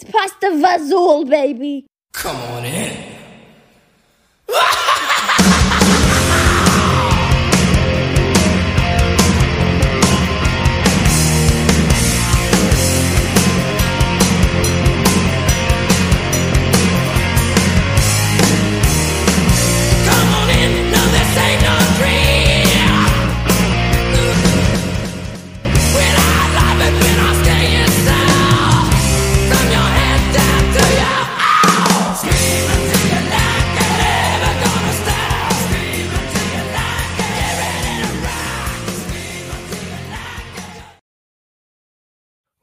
It's pasta vazul, baby. Come on in.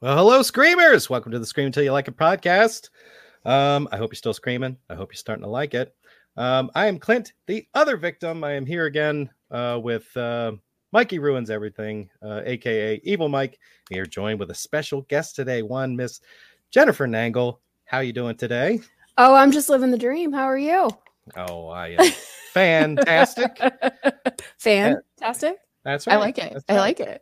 Well, hello, screamers! Welcome to the Scream Until You Like It podcast. Um, I hope you're still screaming. I hope you're starting to like it. Um, I am Clint, the other victim. I am here again uh, with uh, Mikey Ruins Everything, uh, aka Evil Mike. We are joined with a special guest today, one Miss Jennifer Nangle. How you doing today? Oh, I'm just living the dream. How are you? Oh, I am fantastic. Fantastic. That's right. I like it. That's I right. like it.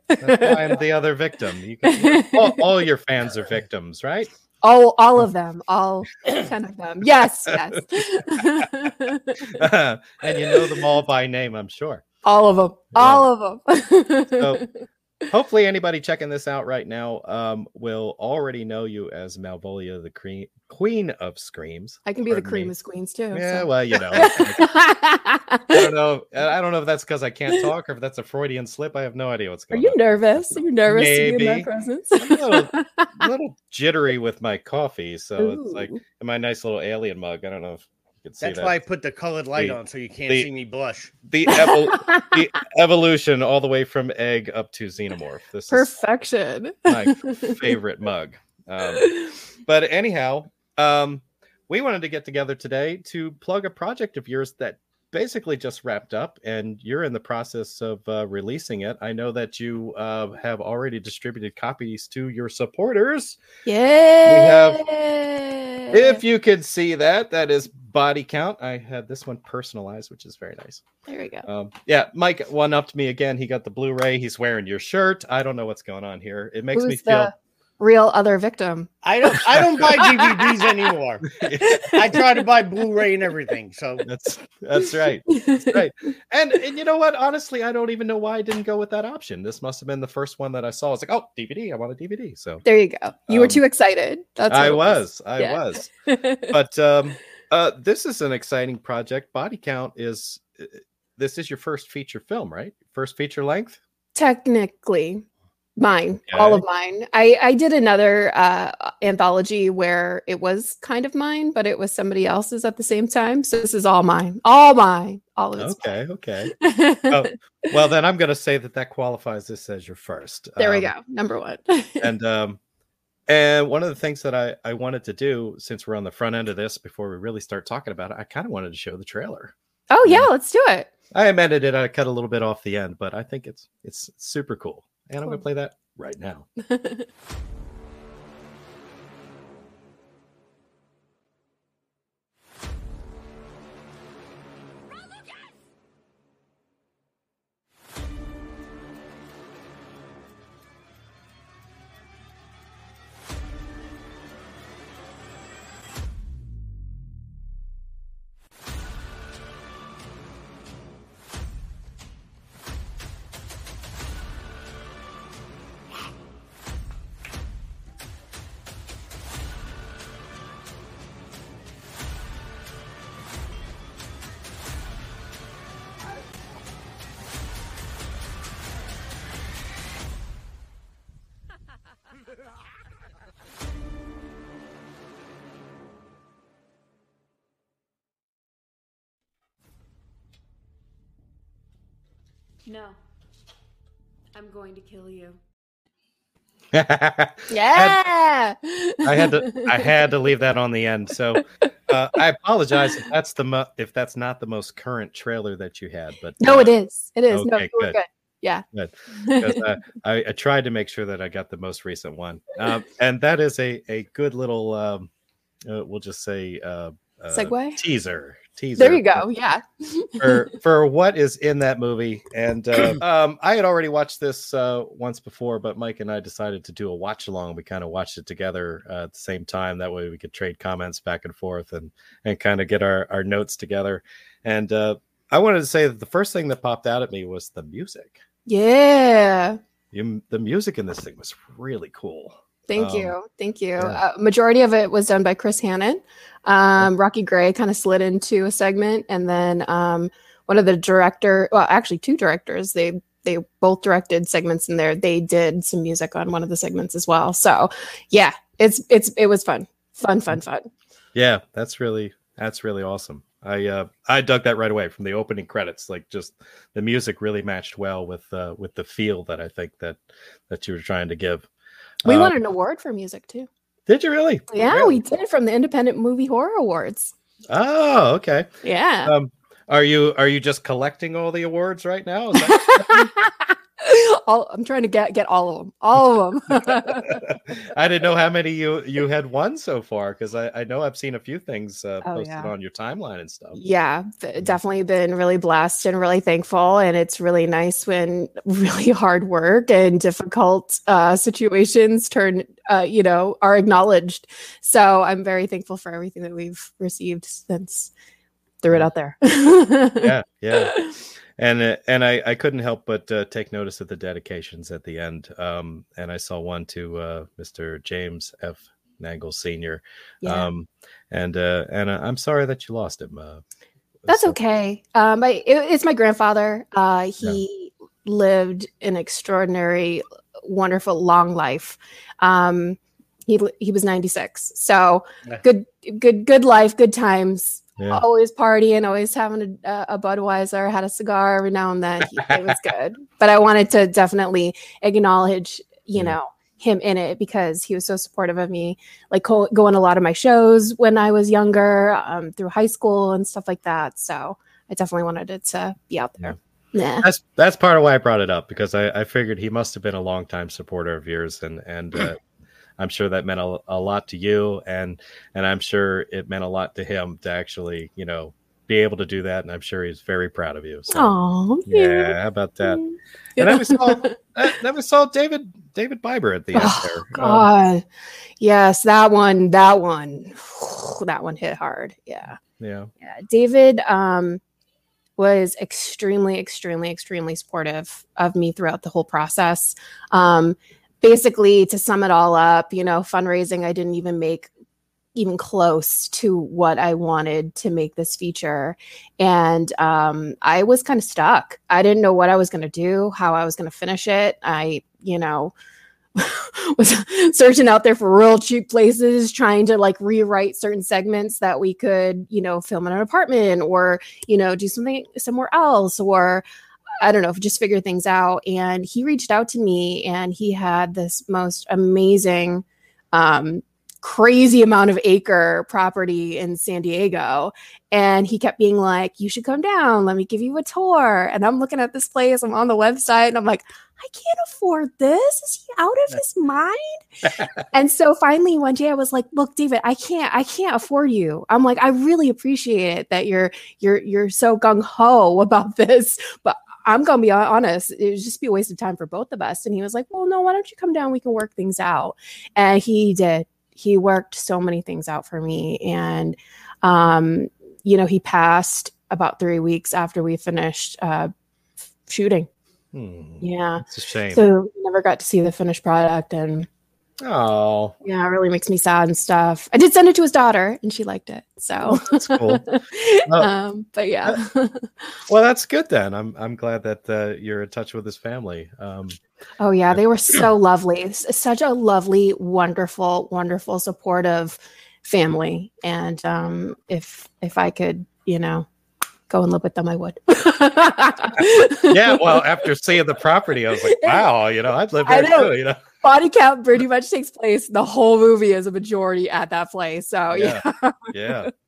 I'm the other victim. You can, all, all your fans are victims, right? all, all of them, all ten of them. Yes, yes. and you know them all by name, I'm sure. all of them. All of them. So- Hopefully, anybody checking this out right now um, will already know you as Malvolia, the cre- Queen of Screams. I can be the cream me. of squeens too. Yeah, so. well, you know, I don't know. I don't know if that's because I can't talk or if that's a Freudian slip. I have no idea what's going. on. Are you on. nervous? Are you nervous to be in my presence? I'm a little, a little jittery with my coffee, so it's like in my nice little alien mug. I don't know if you can see That's that. why I put the colored light The- on so you can't the- see me blush. the, evol- the evolution all the way from egg up to xenomorph. This is Perfection. my favorite mug. Um, but anyhow, um, we wanted to get together today to plug a project of yours that basically just wrapped up, and you're in the process of uh, releasing it. I know that you uh, have already distributed copies to your supporters. Yeah. Have... If you can see that, that is body count. I had this one personalized, which is very nice. there we go. Um, yeah, Mike one upped me again. He got the Blu-ray. He's wearing your shirt. I don't know what's going on here. It makes me feel. the real other victim? I don't I don't buy DVDs anymore. I try to buy Blu-ray and everything. So That's that's right. That's right. And and you know what? Honestly, I don't even know why I didn't go with that option. This must have been the first one that I saw. I was like, oh, DVD. I want a DVD. So There you go. You were Um, too excited. That's I it was. I Yeah. was. But um, uh, this is an exciting project. Body Count is. uh, This is your first feature film, right? First feature length. technically mine all of mine i i did another uh anthology where it was kind of mine but it was somebody else's at the same time so this is all mine all mine all of it. Okay. Okay. Oh, Well, then I'm going to say that that qualifies this as your first. there we Um, go number one and um and one of the things that I I wanted to do since we're on the front end of this before we really start talking about it, I kind of wanted to show the trailer. oh yeah let's do it I amended it. I cut a little bit off the end, but I think it's it's super cool. And I'm going to play that right now. no i'm going to kill you yeah. I yeah had to I had to leave that on the end. So uh, I apologize if that's the mo- if that's not the most current trailer that you had, but no uh, it is it is no okay, you good. good yeah Good. 'cause, uh, I, I tried to make sure that I got the most recent one, um, and that is a a good little um, uh, we'll just say uh, uh, Segue? teaser teaser. There you go. Yeah. for for what is in that movie. And uh, um, I had already watched this uh, once before, but Mike and I decided to do a watch along. We kind of watched it together uh, at the same time. That way, we could trade comments back and forth and and kind of get our our notes together. And uh, I wanted to say that the first thing that popped out at me was the music. Yeah. You, the music in this thing was really cool. Thank Um, you. Thank you. yeah. Uh, majority of it was done by Chris Hannon. Um, Rocky Gray kind of slid into a segment, and then um, one of the director, well, actually two directors, they they both directed segments in there. They did some music on one of the segments as well. So yeah, it's it's it was fun, fun, fun, fun. Yeah, that's really that's really awesome. I uh I dug that right away from the opening credits. Like just the music really matched well with uh with the feel that I think that that you were trying to give. We Uh, won an award for music too. Did you really? Yeah, Really? we did from the Independent Movie Horror Awards. Oh, okay. Yeah. Um are you are you just collecting all the awards right now? Is that- all, I'm trying to get get all of them. All of them. I didn't know how many you you had won so far because I, I know I've seen a few things uh, Oh, posted yeah. on your timeline and stuff. yeah, definitely been really blessed and really thankful. And it's really nice when really hard work and difficult uh, situations turn, uh, you know, are acknowledged. So I'm very thankful for everything that we've received since threw it out there. Yeah, yeah. And uh, and I, I couldn't help but uh, take notice of the dedications at the end. Um, and I saw one to uh, Mr. James F. Nangle Senior. Yeah. Um, and uh, and I'm sorry that you lost him. Uh, That's so- okay. Um, I, it, it's my grandfather. Uh, he lived an extraordinary, wonderful, long life. Um, he he was 96. So Yeah. good, good, good life, good times. Yeah. Always partying, always having a, a Budweiser, had a cigar every now and then. He, it was good. But I wanted to definitely acknowledge, you Yeah. know, him in it because he was so supportive of me like co- going to a lot of my shows when I was younger, um, through high school and stuff like that. So I definitely wanted it to be out there. Yeah. That's that's part of why I brought it up because I, I figured he must have been a longtime supporter of yours, and and uh, I'm sure that meant a, a lot to you, and and I'm sure it meant a lot to him to actually you know be able to do that, and I'm sure he's very proud of you. So, Oh, yeah, how about that? And then we saw saw David David Biber at the end Oh, there. Um, God. yes, that one, that one, that one hit hard. Yeah. yeah, Yeah. David um, was extremely, extremely, extremely supportive of me throughout the whole process. Um, basically, to sum it all up, you know, fundraising, I didn't even make even close to what I wanted to make this feature. And um, I was kind of stuck. I didn't know what I was going to do, how I was going to finish it. I, you know, was searching out there for real cheap places, trying to like rewrite certain segments that we could, you know, film in an apartment or, you know, do something somewhere else or I don't know, just figure things out. And he reached out to me and he had this most amazing, um, crazy amount of acre property in San Diego. And he kept being like, You should come down. Let me give you a tour. And I'm looking at this place. I'm on the website and I'm like, I can't afford this. Is he out of his mind? and so finally one day I was like, look, David, I can't, I can't afford you. I'm like, I really appreciate it that you're you're you're so gung-ho about this, but I'm gonna be honest, it would just be a waste of time for both of us. And he was like, Well, no, why don't you come down? We can work things out. And he did. He worked so many things out for me. And um, you know, he passed about three weeks after we finished uh shooting. Hmm, Yeah. it's a shame. So never got to see the finished product and oh, yeah, it really makes me sad and stuff. I did send it to his daughter and she liked it. So that's cool. Uh, um, but yeah. well, that's good then. I'm I'm glad that uh, you're in touch with his family. Um, oh yeah, they were so lovely. Such a lovely, wonderful, wonderful, supportive family. And um if if I could, you know, go and live with them, I would. yeah, well, after seeing the property, I was like, wow, you know, I'd live there too. You know, body count pretty much takes place. The whole movie is a majority at that place. So yeah. yeah.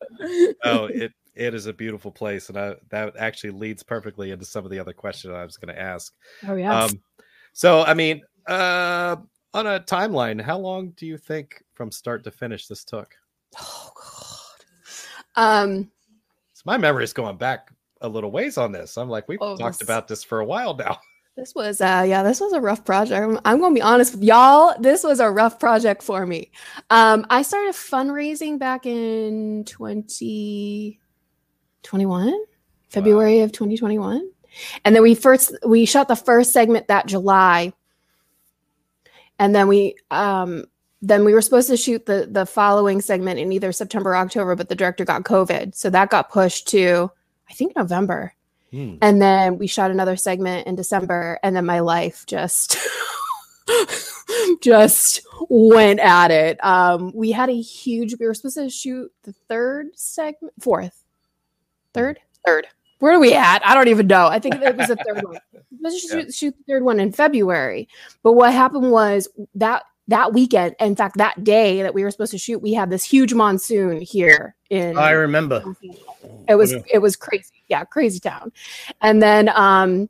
Oh, it it is a beautiful place, and I, that actually leads perfectly into some of the other questions I was going to ask. Oh yeah. Um, so, I mean, uh, on a timeline, how long do you think from start to finish this took? oh god. Um It's my memory is going back a little ways on this. I'm like, we've Oh, talked this- about this for a while now. This was uh yeah, this was a rough project. I'm, I'm gonna be honest with y'all. This was a rough project for me. Um, I started fundraising back in 2021, February of 2021. And then we first we shot the first segment that July. And then we um then we were supposed to shoot the the following segment in either September or October, but the director got COVID. So that got pushed to I think November. Hmm. And then we shot another segment in December, and then my life just just went at it. Um, we had a huge. We were supposed to shoot the third segment, fourth, third, third. Where are we at? I don't even know. I think it was the third one. We were supposed to shoot, shoot the third one in February, but what happened was that that weekend, in fact, that day that we were supposed to shoot, we had this huge monsoon here in I remember. it was it was crazy. Yeah crazy town. And then um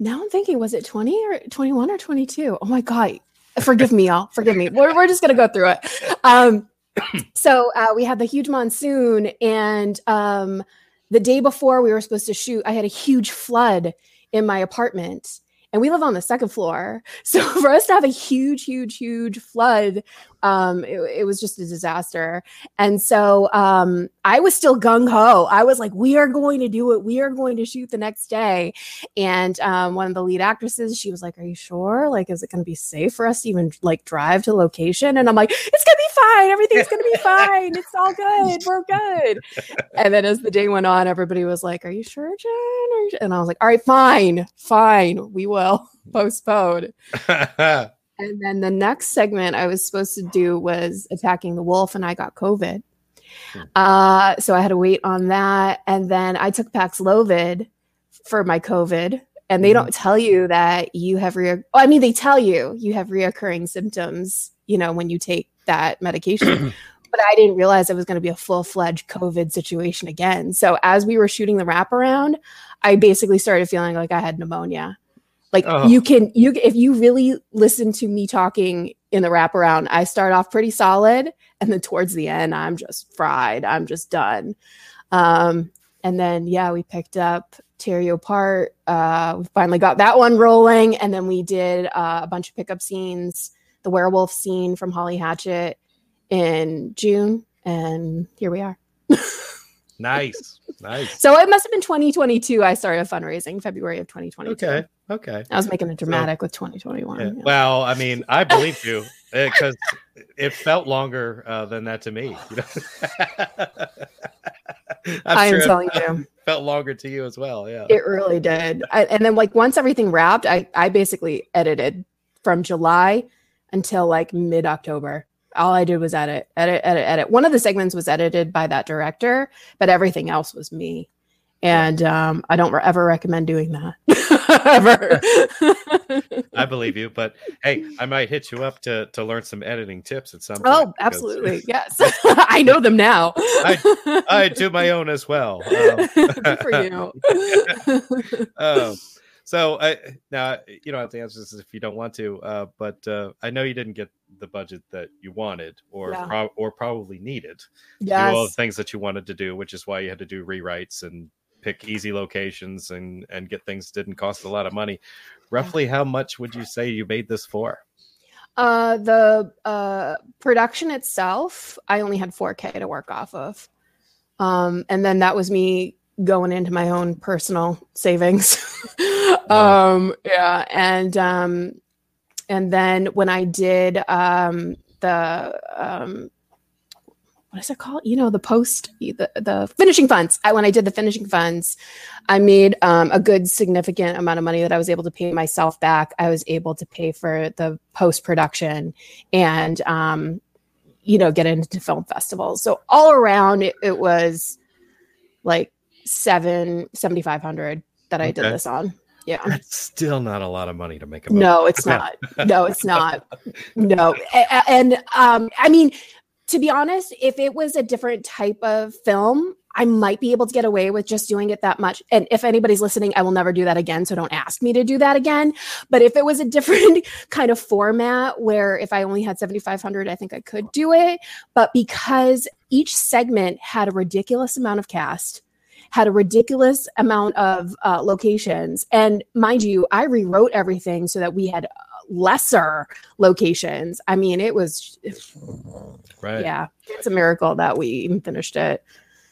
now i'm thinking was it 20 or 21 or 22 oh my god. Forgive me y'all. Forgive me. We're, we're just gonna go through it. Um so uh, we had the huge monsoon and um the day before we were supposed to shoot i had a huge flood in my apartment and we live on the second floor. So for us to have a huge huge huge flood um it, it was just a disaster and so um, I was still gung ho. I was like, we are going to do it. We are going to shoot the next day. And um, one of the lead actresses, she was like, Are you sure? Like, is it going to be safe for us to even like drive to location? And I'm like, It's going to be fine. Everything's going to be fine. It's all good. We're good. And then as the day went on, everybody was like, Are you sure, Jenn? Are you sure?" And I was like, All right, fine, fine. We will postpone. And then the next segment I was supposed to do was attacking the wolf, and I got COVID. Hmm. Uh, so I had to wait on that. And then I took Paxlovid for my COVID, and they Mhm. don't tell you that you have rea- oh, I mean, they tell you you have reoccurring symptoms, you know, when you take that medication. but I didn't realize it was going to be a full fledged COVID situation again. So as we were shooting the wraparound, I basically started feeling like I had pneumonia. Like Oh. you can you if you really listen to me talking in the wraparound, I start off pretty solid, and then towards the end, I'm just fried. I'm just done. Um, and then yeah, we picked up Tear You Apart. Uh, we finally got that one rolling, and then we did uh, a bunch of pickup scenes. The werewolf scene from Holly Hatchet in June, and here we are. nice, nice. So it must have been 2022. I started fundraising February of 2022. Okay, okay. I was making it dramatic with 2021. Yeah. yeah. Well, I mean, I believe you because it felt longer uh, than that to me. You know? I'm I am sure telling you, felt longer to you as well. Yeah. it really did. I, and then, like, once everything wrapped, I, I basically edited from July until like mid October. All I did was edit, edit, edit, edit. One of the segments was edited by that director, but everything else was me. And um, I don't ever recommend doing that ever. I believe you, but hey, I might hit you up to to learn some editing tips at some point. oh, absolutely. Yes. I know them now. I- I do my own as well. Um, Good for you. um, so I now you don't have to answer this if you don't want to, uh, but uh, I know you didn't get the budget that you wanted or Yeah. prob- or probably needed to do all the things that you wanted to do, which is why you had to do rewrites and pick easy locations and and get things didn't cost a lot of money. Roughly, how much would you say you made this for? Uh, the uh, production itself, I only had 4K to work off of. Um, and then that was me going into my own personal savings. um, yeah. And, um, and then when I did um, the, um, what is it called? You know, the post, the, the finishing funds. I, when I did the finishing funds, I made um, a good significant amount of money that I was able to pay myself back. I was able to pay for the post production and, um, you know, get into film festivals. So all around, it, it was like seven, 7,500 that I did this on. Yeah. That's still not a lot of money to make a movie. No, it's not. No, it's not. No. And um, I mean, to be honest, if it was a different type of film, I might be able to get away with just doing it that much. And if anybody's listening, I will never do that again. So don't ask me to do that again. But if it was a different kind of format where if I only had 7,500, I think I could do it. But because each segment had a ridiculous amount of cast, had a ridiculous amount of uh, locations, and mind you, I rewrote everything so that we had uh, lesser locations. I mean, it was Right. yeah, it's a miracle that we even finished it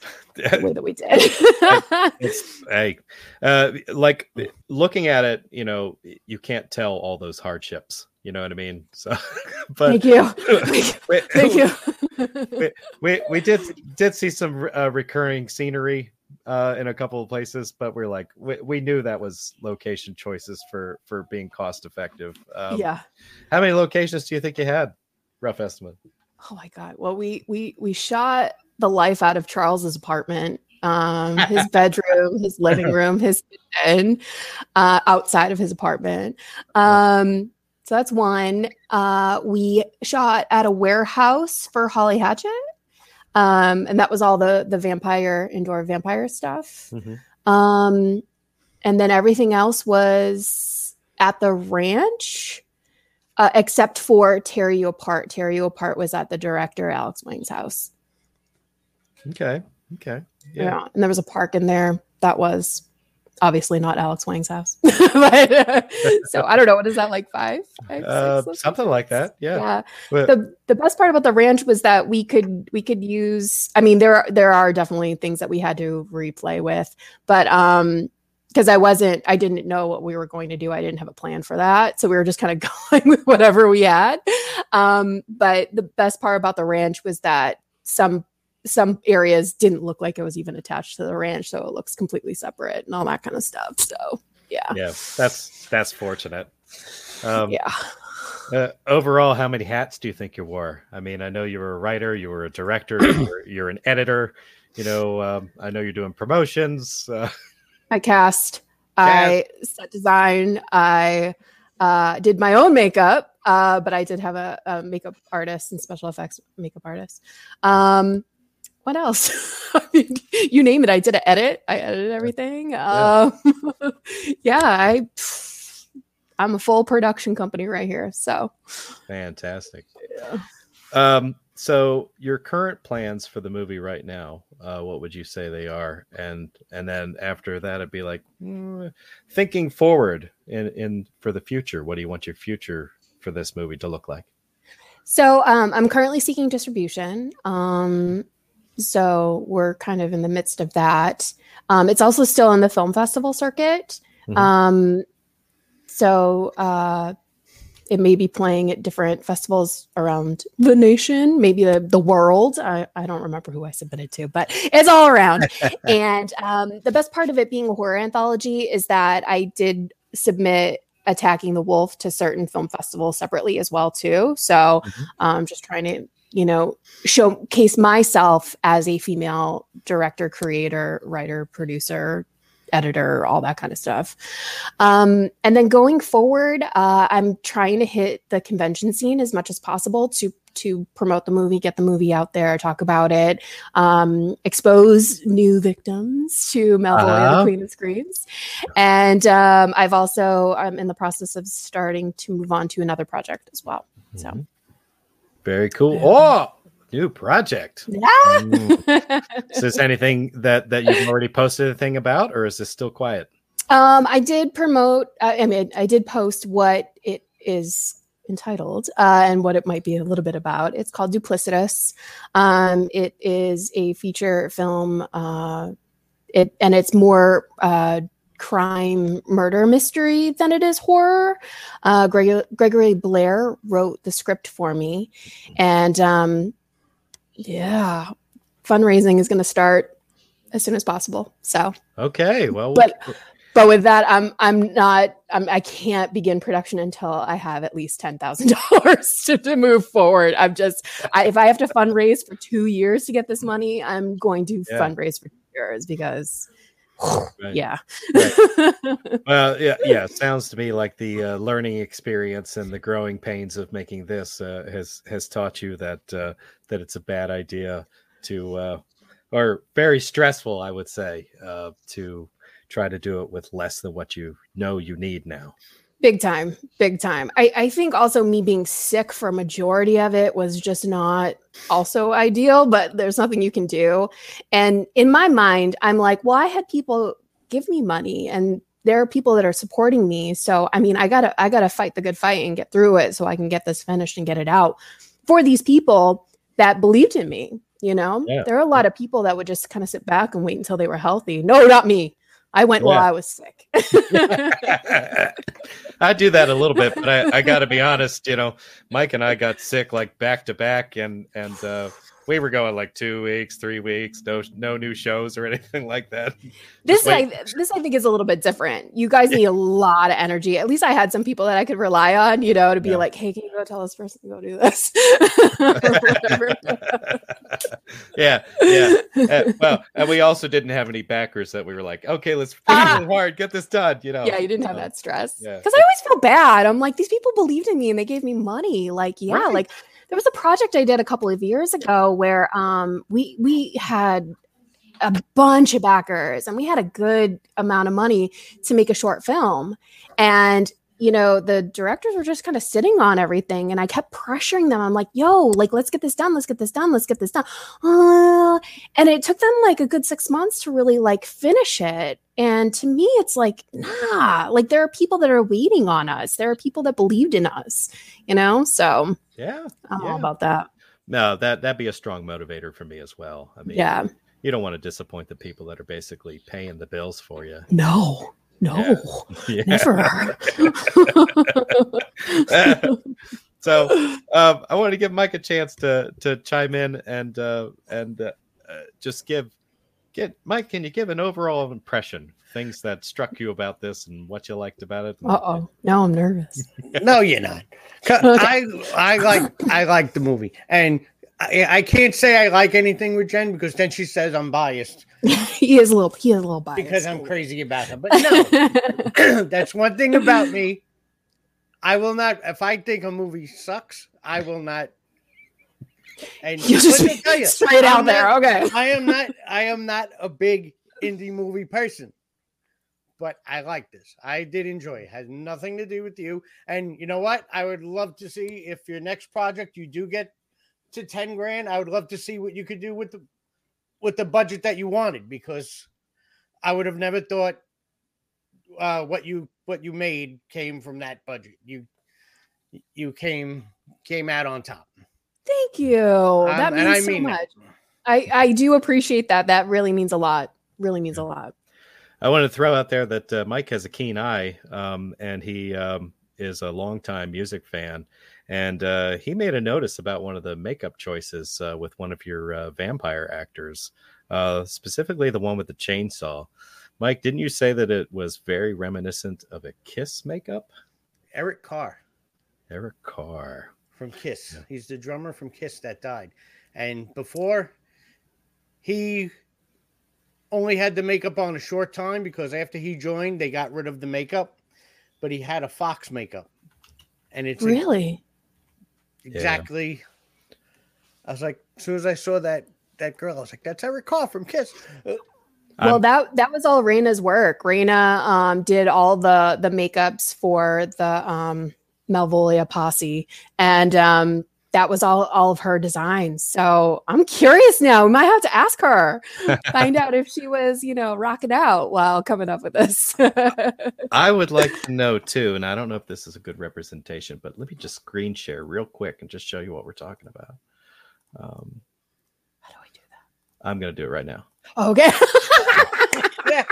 the way that we did. it's hey uh like looking at it you know you can't tell all those hardships you know what i mean so but Thank you. we, Thank you. we we did did see some uh, recurring scenery uh in a couple of places but we're like we, we knew that was location choices for for being cost effective um, yeah. how many locations do you think you had rough estimate Oh my god. Well, we we we shot the life out of Charles's apartment, um, his bedroom, his living room, his kitchen, uh, outside of his apartment. Um, so that's one. Uh, we shot at a warehouse for Holly Hatchet. Um, and that was all the the vampire indoor vampire stuff. Mhm. Um, and then everything else was at the ranch uh, except for Tear You Apart. Tear You Apart was at the director Alex Wang's house. okay okay Yeah. yeah And there was a park in there that was obviously not Alex Wang's house. but, uh, so I don't know. What is that like five? Five, uh, six? something like that yeah, yeah. But- The the best part about the ranch was that we could we could use I mean there are there are definitely things that we had to replay with, but um because I wasn't I didn't know what we were going to do. I didn't have a plan for that. So we were just kind of going with whatever we had. Um but the best part about the ranch was that some some areas didn't look like it was even attached to the ranch, so it looks completely separate and all that kind of stuff. So yeah. yeah that's that's fortunate um Yeah. Uh, overall, how many hats do you think you wore? I mean, I know you were a writer, you were a director, you were, you're an editor. You know, um, I know you're doing promotions. Uh, I cast, I set design, I uh, did my own makeup, uh, but I did have a, a makeup artist and special effects makeup artist. Um, what else? I mean, you name it. I did an edit. I edited everything. Yeah. Um, yeah, I. I'm a full production company right here. So fantastic. Yeah. Um, so your current plans for the movie right now, uh, what would you say they are? And and then after that, it'd be like mm, thinking forward in in for the future. What do you want your future for this movie to look like? So um, I'm currently seeking distribution. Um, so we're kind of in the midst of that. Um, it's also still in the film festival circuit. Mhm. Um, so uh, it may be playing at different festivals around the nation, maybe the, the world. I, I don't remember who I submitted to, but it's all around. and um, the best part of it being a horror anthology is that I did submit attacking the wolf to certain film festivals separately as well too so Mhm. um just trying to you know showcase myself as a female director creator writer producer editor all that kind of stuff um and then going forward uh i'm trying to hit the convention scene as much as possible to to promote the movie get the movie out there talk about it um expose new victims to Malvolia Uh-huh. the queen of screams and um i've also i'm in the process of starting to move on to another project as well so Mhm. Very cool. Yeah. Oh, new project. yeah Mm. Is this anything that that you've already posted a thing about, or is this still quiet? Um, I did promote. I I mean, I did post what it is entitled uh, and what it might be a little bit about. It's called Duplicitous. Um, it is a feature film. Uh, it and it's more uh, crime murder mystery than it is horror. Uh, Greg- Gregory Blair wrote the script for me, and um, yeah, fundraising is going to start as soon as possible. So. Okay, well, But- but with that i'm i'm not I'm, i can't begin production until i have at least $10000 to, to move forward i'm just I, if i have to fundraise for two years to get this money i'm going to Yeah. fundraise for two years because Right. yeah well, yeah, yeah. Sounds to me like the uh, learning experience and the growing pains of making this uh, has has taught you that uh, that it's a bad idea to, uh, or very stressful, I would say, uh, to try to do it with less than what you know you need now. Big time big time. I, I think also me being sick for a majority of it was just not also ideal but there's nothing you can do. And in my mind i'm like well i had people give me money? And there are people that are supporting me. So i mean i gotta i gotta fight the good fight and get through it so i can get this finished and get it out. For these people that believed in me you know? Yeah. there are a lot of people that would just kind of sit back and wait until they were healthy. No not me i went while i was sick I do that a little bit, but I, I got to be honest. You know, Mike and I got sick like back to back, and and uh, we were going like two weeks, three weeks, no no new shows or anything like that. this I, this I think is a little bit different. You guys need a lot of energy. At least I had some people that I could rely on, you know, to be Yeah. like, "Hey, can you go tell this person to go do this?" yeah, yeah. Uh, well, and we also didn't have any backers that we were like, okay, let's think Ah. really hard, get this done. You know. yeah, you didn't have that stress. yeah. Because I always feel bad. I'm like, these people believed in me and they gave me money. Like, yeah, Right. like there was a project I did a couple of years ago where um we we had a bunch of backers and we had a good amount of money to make a short film. And you know, the directors were just kind of sitting on everything and I kept pressuring them. I'm like, yo, like, let's get this done. Let's get this done. Let's get this done. Uh, and it took them like a good six months to really like finish it. And to me, it's like, nah, like there are people that are waiting on us. There are people that believed in us, you know? So Yeah. I'm Yeah. all about that. No, that that'd be a strong motivator for me as well. I mean, Yeah. you don't want to disappoint the people that are basically paying the bills for you. No, no, Yeah. never. so um, I want to give Mike a chance to to chime in and uh, and uh, just give get Mike. Can you give an overall impression? Things that struck you about this and what you liked about it. uh oh. Now I'm nervous. No, you're not. 'Cause I I like I like the movie, and I, I can't say I like anything with Jenn because then she says I'm biased he is a little he is a little biased. because I'm crazy about her. But no, that's one thing about me. I will not. If I think a movie sucks, I will not. And you just me tell you, straight I'm out there. Okay. I am not. I am not a big indie movie person, but I like this. I did enjoy it. Has nothing to do with you. And you know what? I would love to see if your next project you do get to ten grand. I would love to see what you could do with the with the budget that you wanted because I would have never thought uh, what you what you made came from that budget. You you came came out on top. Thank you. that Um, and I means so mean it. much. I I do appreciate that. That really means a lot. Really means a lot. I want to throw out there that uh, Mike has a keen eye, um, and he um, is a longtime music fan. And uh, he made a notice about one of the makeup choices uh, with one of your uh, vampire actors, uh, specifically the one with the chainsaw. Mike, didn't you say that it was very reminiscent of a Kiss makeup? Eric Carr. Eric Carr. from Kiss. Yeah. He's the drummer from Kiss that died. And before he only had the makeup on a short time because after he joined, they got rid of the makeup, but he had a Fox makeup. And it's Really? Exactly I was like, as soon as I saw that that girl, I was like, that's Eric Carr from Kiss. Uh, Well, I'm- that that was all Raina's work. Raina um, did all the the makeups for the um, Malvolia posse, and um, that was all all of her designs. So I'm curious now. We might have to ask her, find out if she was, you know, rocking out while coming up with this. I would like to know too, and I don't know if this is a good representation, but let me just screen share real quick and just show you what we're talking about. Um, How do I do that? I'm going to do it right now. Okay. yeah.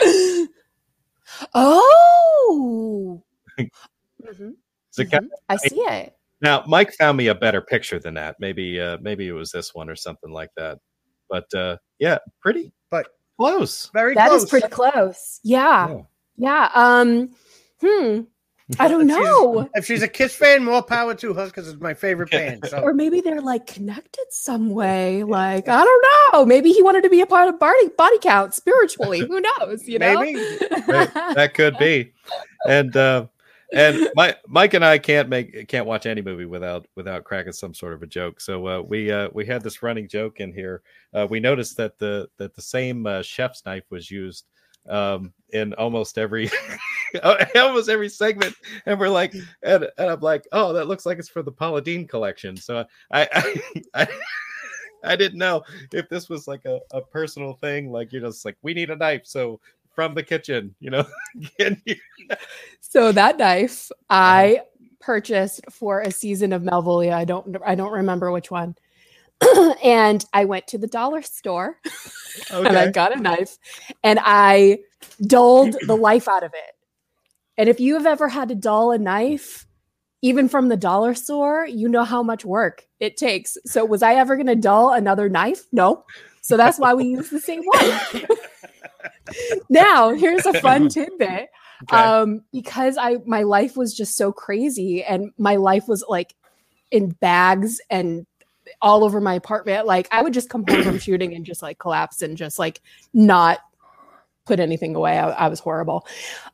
oh. Mhm, Is it kind mhm. I see it. Now, Mike found me a better picture than that. Maybe, uh, maybe it was this one or something like that. But uh, yeah, pretty But close. very That is close. pretty close. Yeah. Yeah. Yeah. Um. Hmm. I don't If she's- know. If she's a Kiss fan, more power to her because it's my favorite band. So Or maybe they're like connected some way. Like I don't know. Maybe he wanted to be a part of body body count spiritually. Who knows? You know. maybe That, that could be. And uh, and Mike and I can't make can't watch any movie without without cracking some sort of a joke. So uh, we uh, we had this running joke in here. Uh, we noticed that the that the same uh, chef's knife was used um, in almost every almost every segment, and we're like, and, and I'm like, oh, that looks like it's for the Paula collection. So I I I, I didn't know if this was like a, a personal thing, like you're just like, we need a knife, so from the kitchen, you know. You- So that knife I uh-huh. purchased for a season of Malvolia. I don't I don't remember which one. and I went to the dollar store and I got a knife and I dulled the life out of it. And if you have ever had to dull a knife, even from the dollar store, you know how much work it takes. So was I ever going to dull another knife? No. So that's why we use the same one. now, here's a fun tidbit. Okay. Um, because I my life was just so crazy and my life was like in bags and all over my apartment. Like I would just come home from shooting and just like collapse and just like not put anything away. I, I was horrible.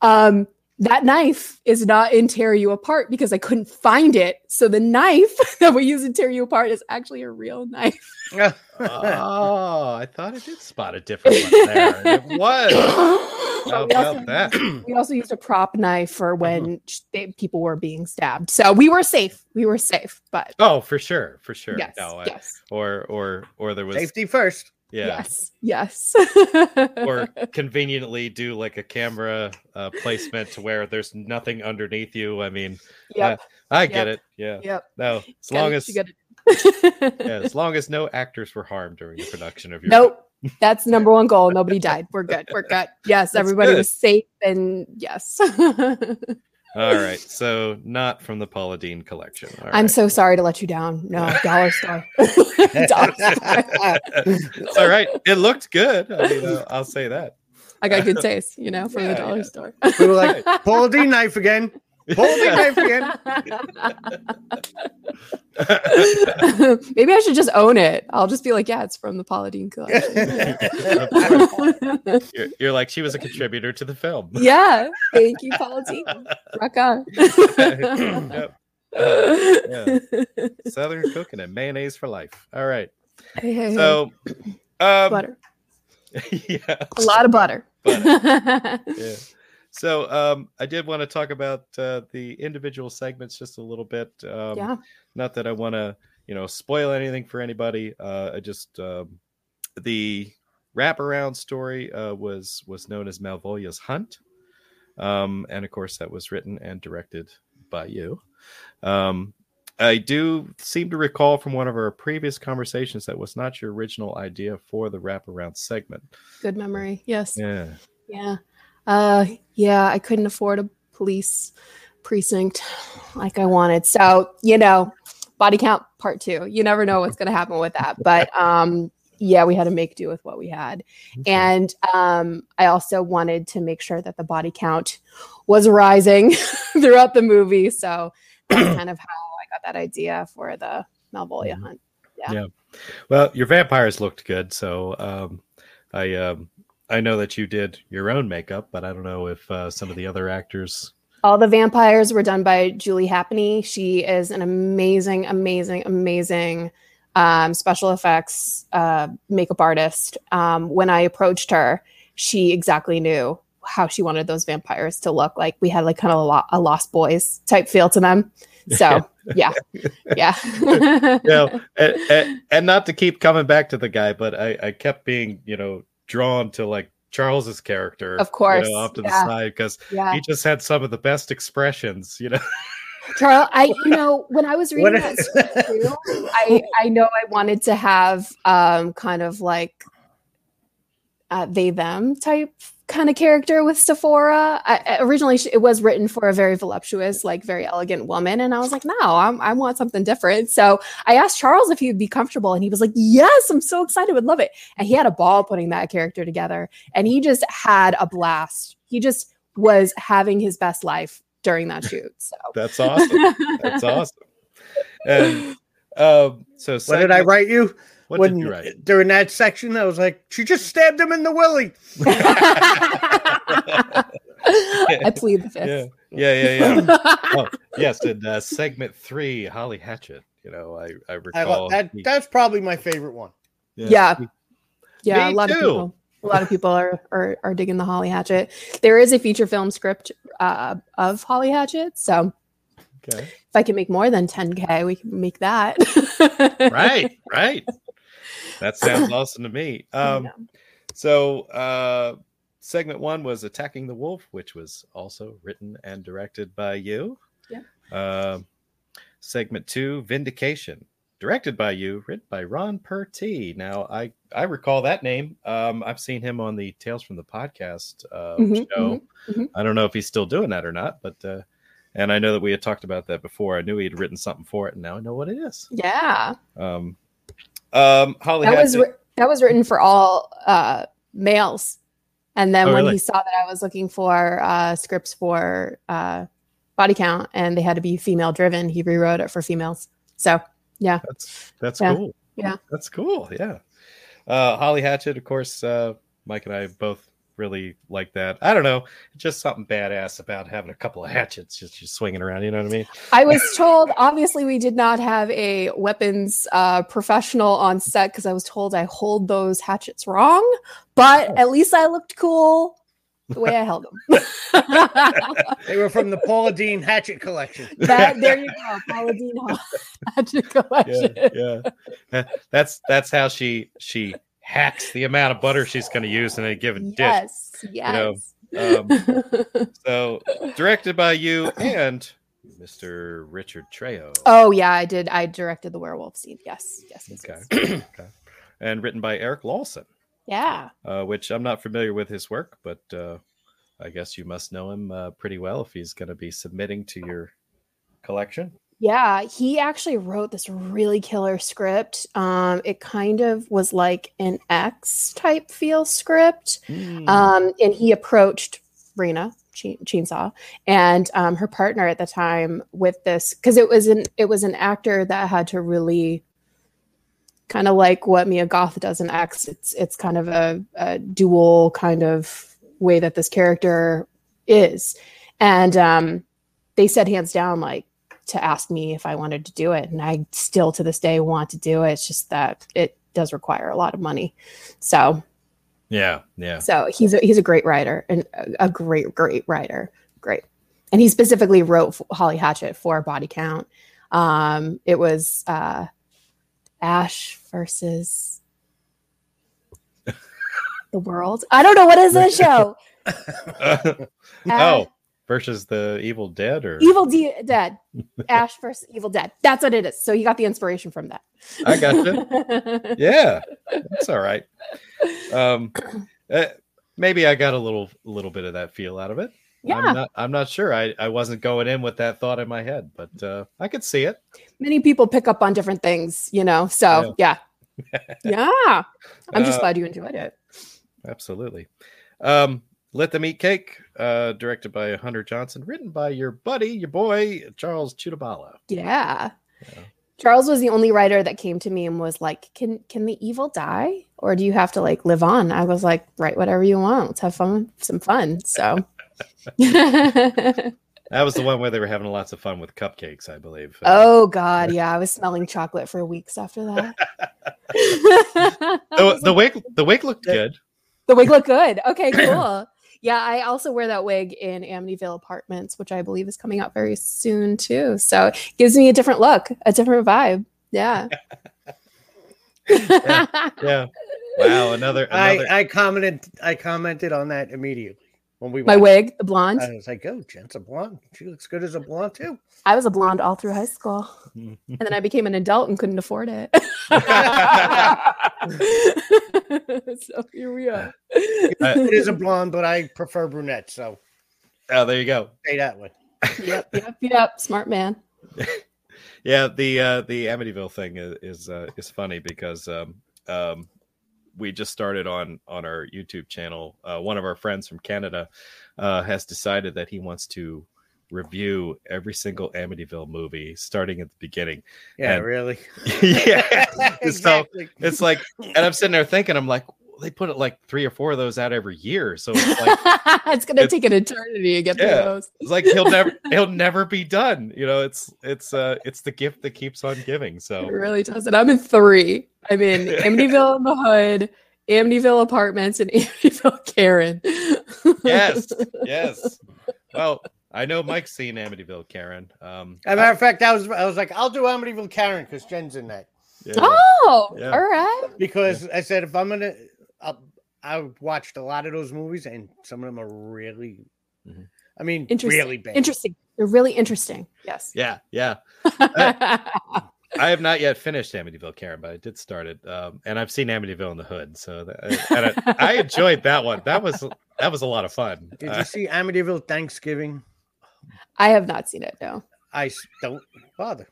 Um, that knife is not in tear you apart because I couldn't find it. So the knife that we use in tear you apart is actually a real knife. oh, I thought I did spot a different one there. and It was. How we, also, about that? we also used a prop knife for when sh- they, people were being stabbed. So we were safe. We were safe. But Oh, for sure, for sure. yes, No, I- yes, or or or there was Safety first. yeah. yes, yes. or conveniently do like a camera uh, placement to where there's nothing underneath you. I mean, yep, I get Yep. it. Yeah. yep. No, as Gotta- long as you gotta- yeah, as long as no actors were harmed during the production of your Nope. That's number one goal. Nobody died. We're good. We're good. Yes, That's everybody good. was safe and yes. All right. So not from the Paula Deen collection. All I'm right. so sorry to let you down. No, dollar store. dollar store. it's all right. It looked good. I mean, uh, I'll say that. I got good taste, you know, from Yeah, the dollar yeah. store. We were like, pull the knife again. Pull the knife again. Maybe I should just own it. I'll just be like, yeah, it's from the Paula Deen collection. You're, you're like she was a contributor to the film. yeah. Thank you, Paula Deen. Rock on. Yep. yeah. Southern cooking and mayonnaise for life. All right. Hey, hey, hey. So, um, butter. yeah, A lot of butter. yeah. So, um, I did want to talk about uh, the individual segments just a little bit. Um, yeah. Not that I want to, you know, spoil anything for anybody. Uh, I just um, the wraparound story uh, was was known as Malvolia's Hunt, um, and of course that was written and directed by you. Um, I do seem to recall from one of our previous conversations that was not your original idea for the wraparound segment. Good memory. Yes. Yeah. Yeah. Uh yeah, I couldn't afford a police precinct like I wanted. So, you know, body count part 2. You never know what's going to happen with that. But um yeah, we had to make do with what we had. And um I also wanted to make sure that the body count was rising throughout the movie. So that's kind of how I got that idea for the Malvolia Mhm. hunt. Yeah. yeah. Well, your vampires looked good, so um, I um, I know that you did your own makeup, but I don't know if uh, some of the other actors. All the vampires were done by Julie Happany. She is an amazing, amazing, amazing um, special effects uh, makeup artist. Um, when I approached her, she exactly knew how she wanted those vampires to look like. We had like kind of a, lo- a Lost Boys type feel to them. So yeah, yeah, You know, and, and, and not to keep coming back to the guy, but I, I kept being you know drawn to like Charles's character, Of course, you know, off to the side because yeah. he just had some of the best expressions, you know. Charles, I you know when I was reading that script too, I I know I wanted to have um kind of like uh, they them type kind of character with Sephora. I, I- originally, she- it was written for a very voluptuous, like very elegant woman, and I was like, no, I'm, I want something different. So I asked Charles if he would be comfortable, and he was like, yes, I'm so excited, would love it. And he had a ball putting that character together, and he just had a blast. He just was having his best life during that shoot. So That's awesome. That's awesome. And um, so What did I write you? What when, did you write? During that section, I was like, she just stabbed him in the willy. I plead the fifth. yeah, yeah, yeah. oh, yes, in uh, segment three, Holly Hatchet. You know, I I I recall love that. he- That's probably my favorite one. Yeah. he- Yeah, a lot of people. A lot of people are, are are digging the Holly Hatchet. There is a feature film script uh, of Holly Hatchet, so Okay. if I can make more than 10k, we can make that. Right. Right. That sounds awesome to me. Um, Yeah. So, uh, segment one was Attacking the Wolf, which was also written and directed by you. Yep. Um, segment two, Vindication, directed by you, written by Ron Pertee. Now, I, I recall that name. Um, I've seen him on the Tales from the Podcast uh, Mhm, show. mhm, mhm. I don't know if he's still doing that or not, but. Uh, and I know that we had talked about that before. I knew he had written something for it, and now I know what it is. Yeah, Um, um, Holly that was wri- that was written for all uh, males, and then Oh, when really? he saw that I was looking for uh, scripts for uh, body count and they had to be female driven, he rewrote it for females. So yeah, That's that's Yeah. cool. Yeah. that's cool. Yeah. Uh, Holly Hatchet, of course. Uh, Mike and I both really like that. I don't know, just something badass about having a couple of hatchets just, just swinging around. You know what I mean? I was told, obviously, we did not have a weapons uh, professional on set because I was told I hold those hatchets wrong, but at least I looked cool the way I held them. They were from the Paula Deen Hatchet collection. that there you go, Paladin hatchet collection. Yeah, yeah. That's that's how she she hacks the amount of butter she's going to use in a given Yes, know, yes. dish. So directed by you and Mr. Richard Trejo. oh yeah, I did. I directed the werewolf scene. Yes, yes, yes. Okay. yes. okay. And written by Eric Lawson. Yeah. uh, which I'm not familiar with his work, but uh, I guess you must know him uh, pretty well if he's going to be submitting to your collection. Yeah, he actually wrote this really killer script. Um, it kind of was like an X type feel script. Hmm. Um, and he approached Rena Chain- Chainsaw and um, her partner at the time with this because it was an it was an actor that had to really kind of like what Mia Goth does in X. It's it's kind of a, a dual kind of way that this character is, and um, they said hands down like to ask me if I wanted to do it, and I still to this day want to do it. It's just that it does require a lot of money, so. yeah, yeah. So he's a, he's a great writer and a, great great writer, great. And he specifically wrote Holly Hatchet for Body Count. Um, it was uh, Ash versus the world. I don't know what is the show. oh, Ash- versus the Evil Dead or Evil De- Dead. Ash versus Evil Dead. That's what it is. So you got the inspiration from that. I got gotcha. yeah, that's all right. Um, uh, maybe I got a little little bit of that feel out of it. Yeah. I'm not. I'm not sure. I I wasn't going in with that thought in my head, but uh, I could see it. Many people pick up on different things, you know. So yeah. Yeah. I'm just Uh, glad you enjoyed it. Absolutely. Um, Let Them Eat Cake, uh, directed by Hunter Johnson, written by your buddy, your boy, Charles Chudabala. Yeah. Yeah. Charles was the only writer that came to me and was like, "Can can the evil die, or do you have to like live on?" I was like, "Write whatever you want. Let's have fun, some fun." So, That was the one where they were having lots of fun with cupcakes, I believe. Uh, oh god, yeah, I was smelling chocolate for weeks after that. the, the wig, the wig looked good. the wig looked good. Okay, cool. Yeah, I also wear that wig in Amityville Apartments, which I believe is coming out very soon too. So it gives me a different look, a different vibe. Yeah. Yeah. Wow. Another. another I, I commented I commented on that immediately when we My watched. wig, the blonde. I was like, "Oh, Jenn's a blonde. She looks good as a blonde too." I was a blonde all through high school. And then I became an adult and couldn't afford it. so here we are. It is a blonde, but I prefer brunette, so oh, there you go. Say that one. yep, yep, yep. Smart man. Yeah, the uh, the Amityville thing is is, uh, is funny because um, um, we just started on on our YouTube channel. Uh, one of our friends from Canada uh, has decided that he wants to review every single Amityville movie starting at the beginning. Yeah, And- really. yeah, so it's like, and I'm sitting there thinking, I'm like, they put it like three or four of those out every year, so it's like. it's gonna it's- take an eternity to get through Yeah. those. It's like he'll never he'll never be done. You know, it's it's uh it's the gift that keeps on giving. So It So really does. And I'm in three. I'm in Amityville in the Hood, Amityville Apartments and Amityville Karen. Yes, yes. Well, I know Mike's seen Amityville, Karen. Um, As a matter of fact, I was I was like, I'll do Amityville Karen because Jenn's in that. yeah. Oh, Yeah. all right. Because I said if I'm gonna, i I watched a lot of those movies and some of them are really, Mhm. I mean, Interesting. really bad. Interesting. They're really interesting. Yes. yeah, yeah. I have not yet finished Amityville, Karen, but I did start it, um, and I've seen Amityville in the Hood, so that, and I, I enjoyed that one. That was that was a lot of fun. Did Uh, you see Amityville Thanksgiving? I have not seen it. No. I don't bother.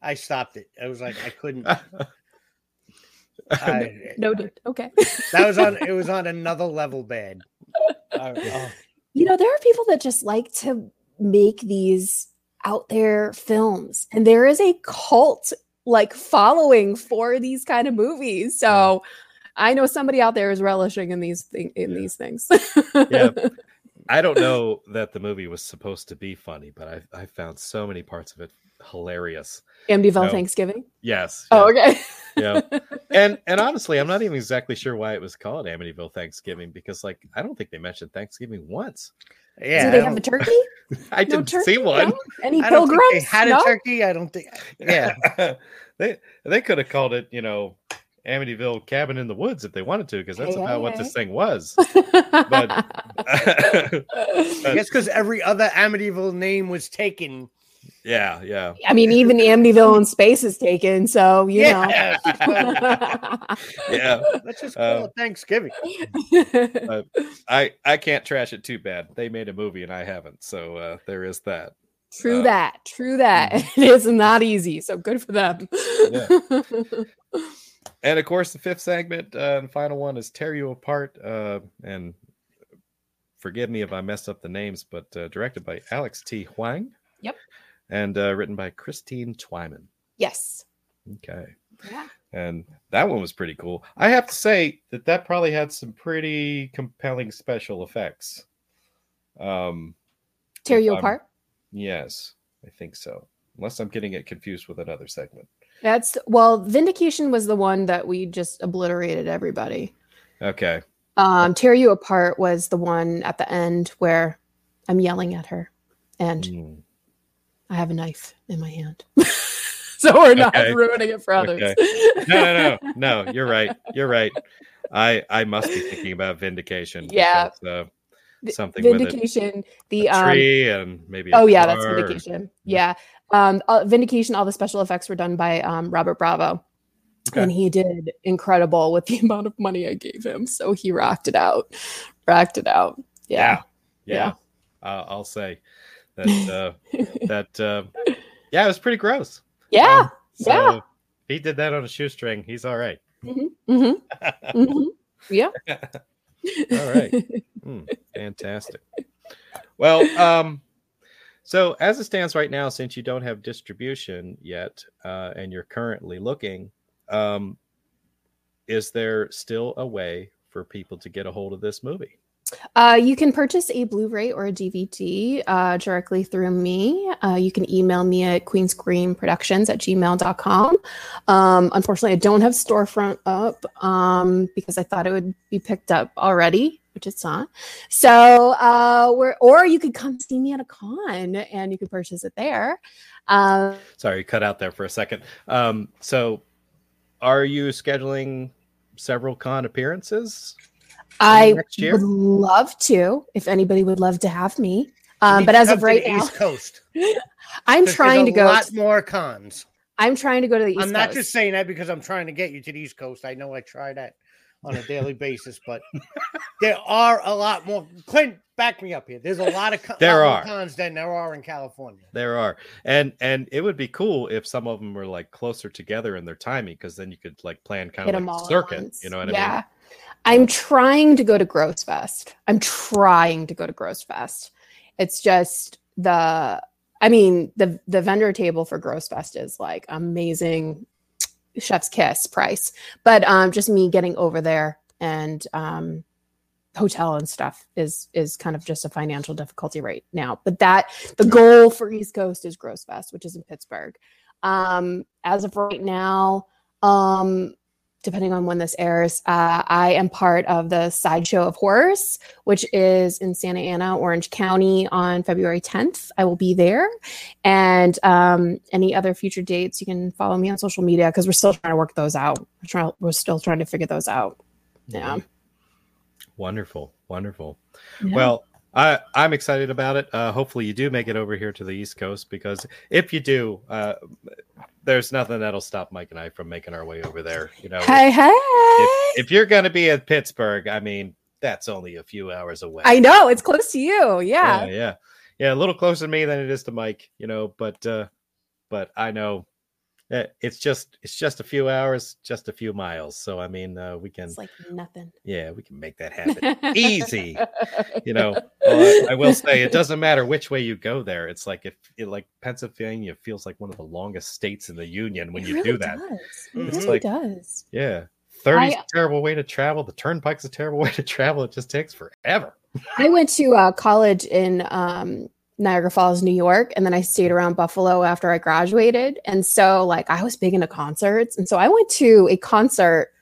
I stopped it. I was like, I couldn't. Uh, I, Noted. Okay. that was on. It was on another level bad. I- oh, you know, there are people that just like to make these out there films, and there is a cult like following for these kind of movies. So I know somebody out there is relishing in these thing in Yeah. these things. Yeah. I don't know that the movie was supposed to be funny, but I I found so many parts of it hilarious. Amityville No. Thanksgiving. Yes. Oh, okay. yeah. And and honestly, I'm not even exactly sure why it was called Amityville Thanksgiving because like I don't think they mentioned Thanksgiving once. yeah. Do I they have a turkey? I No didn't turkey? see one. No? Any I don't think pilgrims? they had a No? turkey. I don't think. Yeah. they they could have called it, you know, Amityville Cabin in the Woods if they wanted to, because that's Hey, about hey, what hey. this thing was. But I guess because every other Amityville name was taken. yeah, yeah. I mean, even Amityville in space is taken, so you Yeah. know. Yeah. Let's just call Uh, it Thanksgiving. I I can't trash it too bad. They made a movie and I haven't, so uh, there is that. true uh, that. True that. It is not easy, so good for them. And of course, the fifth segment uh, and final one is "Tear You Apart." Uh, and forgive me if I messed up the names, but uh, directed by Alex T. Huang. Yep. And uh, written by Christine Twyman. yes. Okay. Yeah. And that one was pretty cool. I have to say that that probably had some pretty compelling special effects. Um, Tear you apart. Yes, I think so. Unless I'm getting it confused with another segment. That's well, Vindication was the one that we just obliterated everybody. Okay. Um, Tear You Apart was the one at the end where I'm yelling at her and Hmm. I have a knife in my hand. so we're not Okay. ruining it for others. No, no, no, no. You're right. You're right. I I must be thinking about vindication. Yeah. because, uh, something. Vindication, A the um tree and maybe. a Oh yeah, that's. Vindication. Yeah. Um uh, Vindication all the special effects were done by um Robert Bravo. Okay. And he did incredible with the amount of money I gave him. So he rocked it out. Rocked it out. Yeah. Yeah. Yeah. Uh, I'll say that. Uh, that. Uh, yeah, it was pretty gross. Yeah. Um, so yeah. he did that on a shoestring. He's all right. mm-hmm. Mm-hmm. Yeah. All right. Hmm, fantastic. Well, um, so as it stands right now, since you don't have distribution yet, uh, and you're currently looking, um, is there still a way for people to get a hold of this movie? Uh, you can purchase a Blu-ray or a DVD uh, directly through me. Uh, you can email me at queenscreamproductions at gmail.com. Um, unfortunately, I don't have storefront up um, because I thought it would be picked up already, which it's not. So, uh, we're, or you could come see me at a con and you could purchase it there. Um, Sorry, you cut out there for a second. Um, so, are you scheduling several con appearances? I would love to, if anybody would love to have me. Um, but as of to right now, East Coast. I'm trying to a go. lot more cons. I'm trying to go to the East I'm not Coast. just saying that because I'm trying to get you to the East Coast. I know I try that on a daily basis, but there are a lot more. Clint, back me up here. There's a lot of con- There lot more are. cons than there are in California. There are, and and it would be cool if some of them were like closer together in their timing, because then you could like plan kind hit of like a circuit. You know what I mean? yeah. I'm trying to go to Gross Fest. I'm trying to go to Gross Fest. It's just the I mean, the the vendor table for Gross Fest is like amazing chef's kiss price. But um just me getting over there and um hotel and stuff is is kind of just a financial difficulty right now. But that the goal for East Coast is Gross Fest, which is in Pittsburgh. Um as of right now, um depending on when this airs, uh, I am part of the Sideshow of Horrors, which is in Santa Ana, Orange County on February 10th. I will be there. And um, any other future dates, you can follow me on social media because we're still trying to work those out. We're, trying, we're still trying to figure those out. Yeah. Wonderful, wonderful. Yeah. Well, I I'm excited about it. Uh, hopefully, you do make it over here to the East Coast because if you do, uh, there's nothing that'll stop Mike and I from making our way over there. You know, Hey, hey. if, if you're going to be in Pittsburgh, I mean, that's only a few hours away. I know it's close to you. yeah, Yeah. yeah, yeah, a little closer to me than it is to Mike. You know, but uh, but I know it's just it's just a few hours, just a few miles. So I mean, uh, we can It's like nothing. yeah, we can make that happen. Easy. you know well, I, I will say it doesn't matter which way you go there it's like if it, like pennsylvania feels like one of the longest states in the union when It you really do that Does. It. It's really like- does. yeah 30 is terrible way to travel the turnpike's a terrible way to travel it just takes forever I went to uh, college in um, Niagara Falls, New York, and then I stayed around Buffalo after I graduated. And so, like, I was big into concerts, and so I went to a concert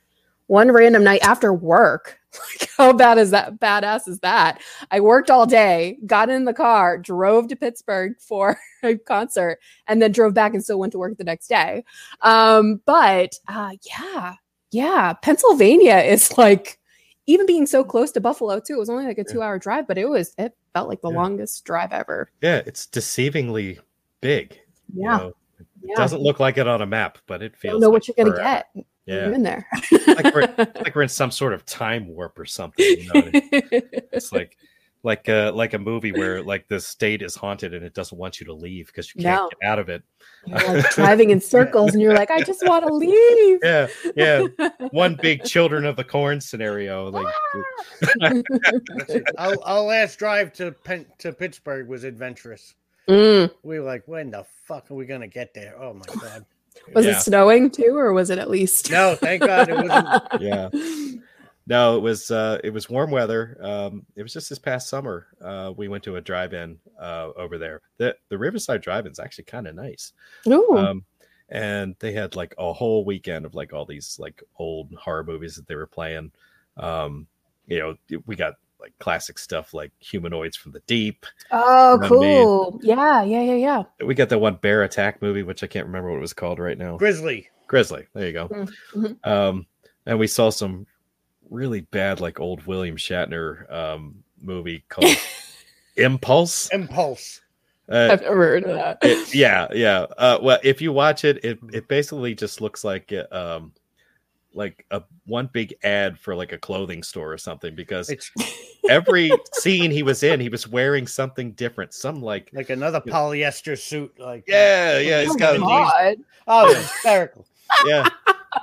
one random night after work. Like, how bad is that? Badass is that? I worked all day, got in the car, drove to Pittsburgh for a concert, and then drove back and still went to work the next day. Um, but uh, yeah, yeah, Pennsylvania is like even being so mm. close to Buffalo too. It was only like a Yeah. two hour drive, but it was it felt like the Yeah. longest drive ever. yeah it's deceivingly big you Yeah, know? it yeah. doesn't look like it on a map but it feels know like what you're gonna get. yeah You're in there. like we're like we're in some sort of time warp or something you know I mean? it's like like uh like a movie where like the state is haunted and it doesn't want you to leave because you can't No. get out of it You're like driving in circles, and you're like, I just want to leave. yeah yeah one big children of the corn scenario like That's. Our, our last drive to Pen- to Pittsburgh was adventurous. Mm. We were like, when the fuck are we gonna get there? Oh my god! Was yeah, it snowing too, or was it at least? No, thank God it wasn't. yeah no it was uh it was warm weather um it was just this past summer uh we went to a drive-in uh over there the the riverside drive-in is actually kind of nice Ooh. um and they had like a whole weekend of like all these like old horror movies that they were playing um you know we got like classic stuff like humanoids from the deep oh, you know what I mean? cool. Yeah, yeah, yeah, yeah. we got that one bear attack movie which i can't remember what it was called right now Grizzly. grizzly there you go Mhm. um and we saw some really bad like old william shatner um movie called impulse Impulse. uh, I've never heard of that. it- yeah yeah uh well if you watch it it, it basically just looks like uh, um like a one big ad for like a clothing store or something because It's every scene he was in he was wearing something different some like like another polyester suit. Like yeah yeah he's oh got my God. oh, hysterical. yeah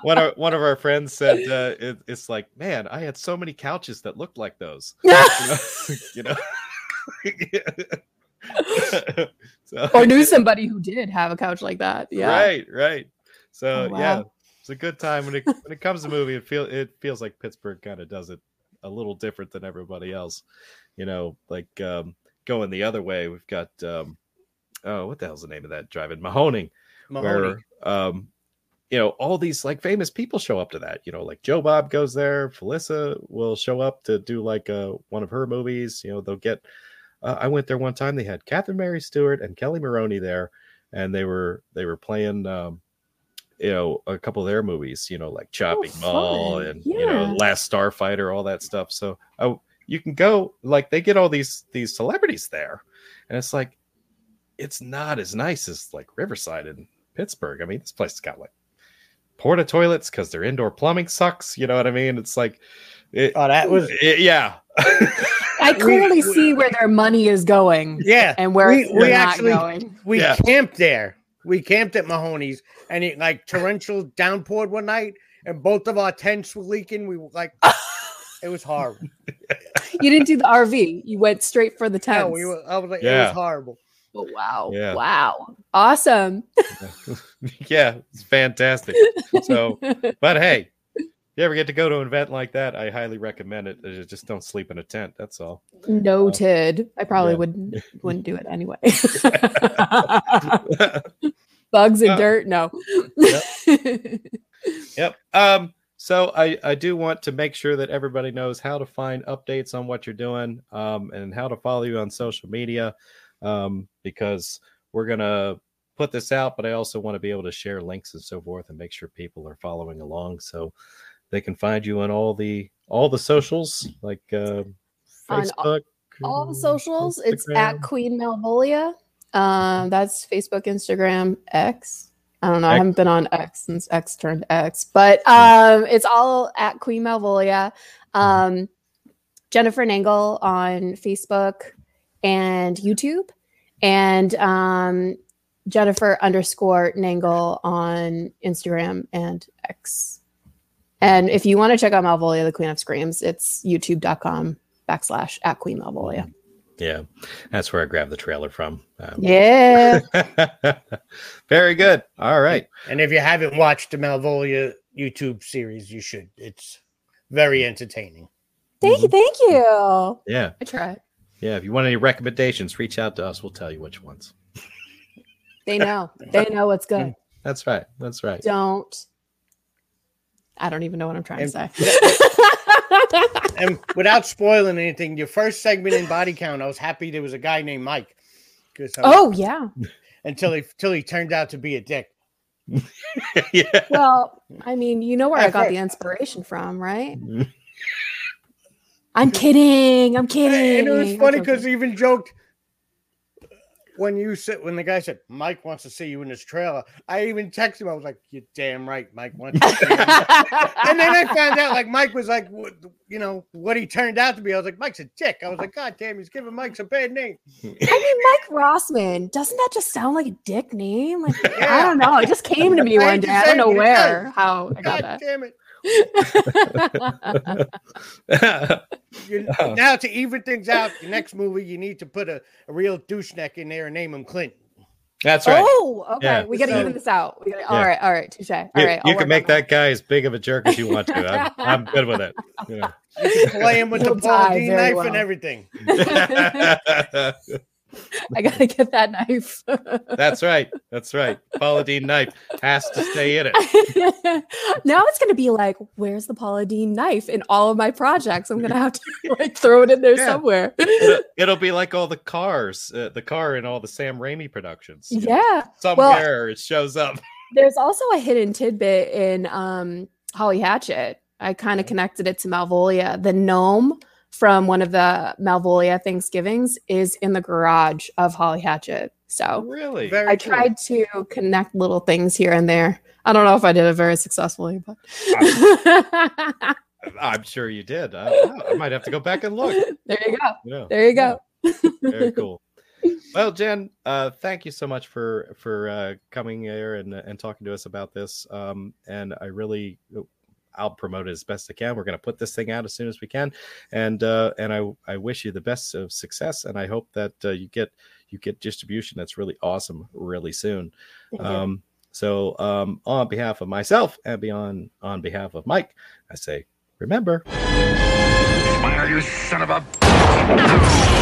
one of one of our friends said uh, it, it's like man i had so many couches that looked like those you know, you know? so, or knew somebody who did have a couch like that. Yeah. right right so Oh, wow. yeah it's a good time when it when it comes to movie it feel it feels like pittsburgh kind of does it a little different than everybody else you know like um going the other way we've got um oh what the hell's the name of that drive-in mahoning Mahoney. where um you know all these like famous people show up to that you know like joe bob goes there felissa will show up to do like uh one of her movies you know they'll get uh, i went there one time they had catherine mary stewart and kelly maroney there and they were they were playing um you know a couple of their movies you know like chopping mall fun. and you know last starfighter all that stuff so oh you can go like they get all these these celebrities there and it's like it's not as nice as like riverside and Pittsburgh. I mean, this place has got like porta toilets because their indoor plumbing sucks. You know what I mean? It's like, it, Oh, that was it- yeah, I clearly we- see where their money is going yeah. and where We- we not actually- going. We Yeah. camped there. We camped at Mahoney's, and it like torrential downpoured one night, and both of our tents were leaking. We were like, it was horrible. You didn't do the RV. You went straight for the tents. No, we were. I was like, it was horrible. Oh, wow. Yeah. Wow. Awesome. yeah, it's fantastic. So, but hey, if you ever get to go to an event like that, I highly recommend it. Just don't sleep in a tent. That's all. Noted. I probably Yeah. wouldn't wouldn't do it anyway. Bugs and Uh, dirt, no. Yep. Um, So I, I do want to make sure that everybody knows how to find updates on what you're doing um, and how to follow you on social media um, because we're gonna put this out, but I also want to be able to share links and so forth and make sure people are following along so they can find you on all the all the socials like uh, Facebook. All the uh, socials, it's at Queen Malvolia. Um, that's Facebook, Instagram, X. I don't know. I X. haven't been on X since X turned X, but um, it's all at Queen Malvolia. Um, Jennifer Nangle on Facebook and YouTube, and um, Jennifer underscore Nangle on Instagram and X. And if you want to check out Malvolia, the Queen of Screams, it's youtube.com backslash at Queen Malvolia. Yeah, that's where I grabbed the trailer from. Um, Yeah. Very good. All right. And if you haven't watched the Malvolia YouTube series, you should. It's very entertaining. Thank you. Thank you. Yeah. I try. Yeah. If you want any recommendations, reach out to us. We'll tell you which ones. They know. They know what's good. That's right. That's right. Don't. I don't even know what I'm trying to say. And without spoiling anything, your first segment in Body Count, I was happy there was a guy named Mike. I was- um, oh yeah. until he until he turned out to be a dick. yeah. Well, I mean, you know where I I've got heard- the inspiration from, right? I'm kidding. I'm kidding. And it was funny because he even joked when you said when the guy said Mike wants to see you in his trailer. I even texted him. I was like, "You're damn right, Mike wants to see you." and then I found out like Mike was like, you know, what he turned out to be. I was like, Mike's a dick. I was like, God damn, he's giving Mike's a bad name. I mean, Mike Rossman. Doesn't that just sound like a dick name? Like I don't know. It just came to me one day. I don't know where, how I got God that. damn it. That's You, Oh. Now to even things out, the next movie you need to put a, a real douche neck in there and name him Clint. That's right. Oh, okay. Yeah. We got to So- even this out. We gotta, Yeah. All right, all right, touche. All you right, you I'll can make on that guy as big of a jerk as you want to. I'm, I'm good with it. Yeah. You can play him with the He'll die Paula Deen knife well. and everything. I gotta get that knife. That's right. That's right. Paula Deen knife has to stay in it. now it's gonna be like, where's the Paula Deen knife in all of my projects? I'm gonna have to like throw it in there Yeah. somewhere. It'll, it'll be like all the cars, uh, the car in all the Sam Raimi productions. You know, yeah. Somewhere it shows up. There's also a hidden tidbit in um Holly Hatchet. I kind of connected it to Malvolia. The gnome from one of the Malvolia Thanksgivings is in the garage of Holly Hatchet. So Really? Very I cool. tried to connect little things here and there. I don't know if I did it very successfully, but I'm sure you did. I, I might have to go back and look. there you go. Yeah. There you go. Very cool. Well, Jenn, uh, thank you so much for for uh, coming here and and talking to us about this. Um, and I really, I'll promote it as best I can. We're going to put this thing out as soon as we can, and uh, and I I wish you the best of success, and I hope that uh, you get you get distribution that's really awesome really soon. Um, so um, on behalf of myself and beyond on behalf of Mike, I say remember. Smile, you son of a.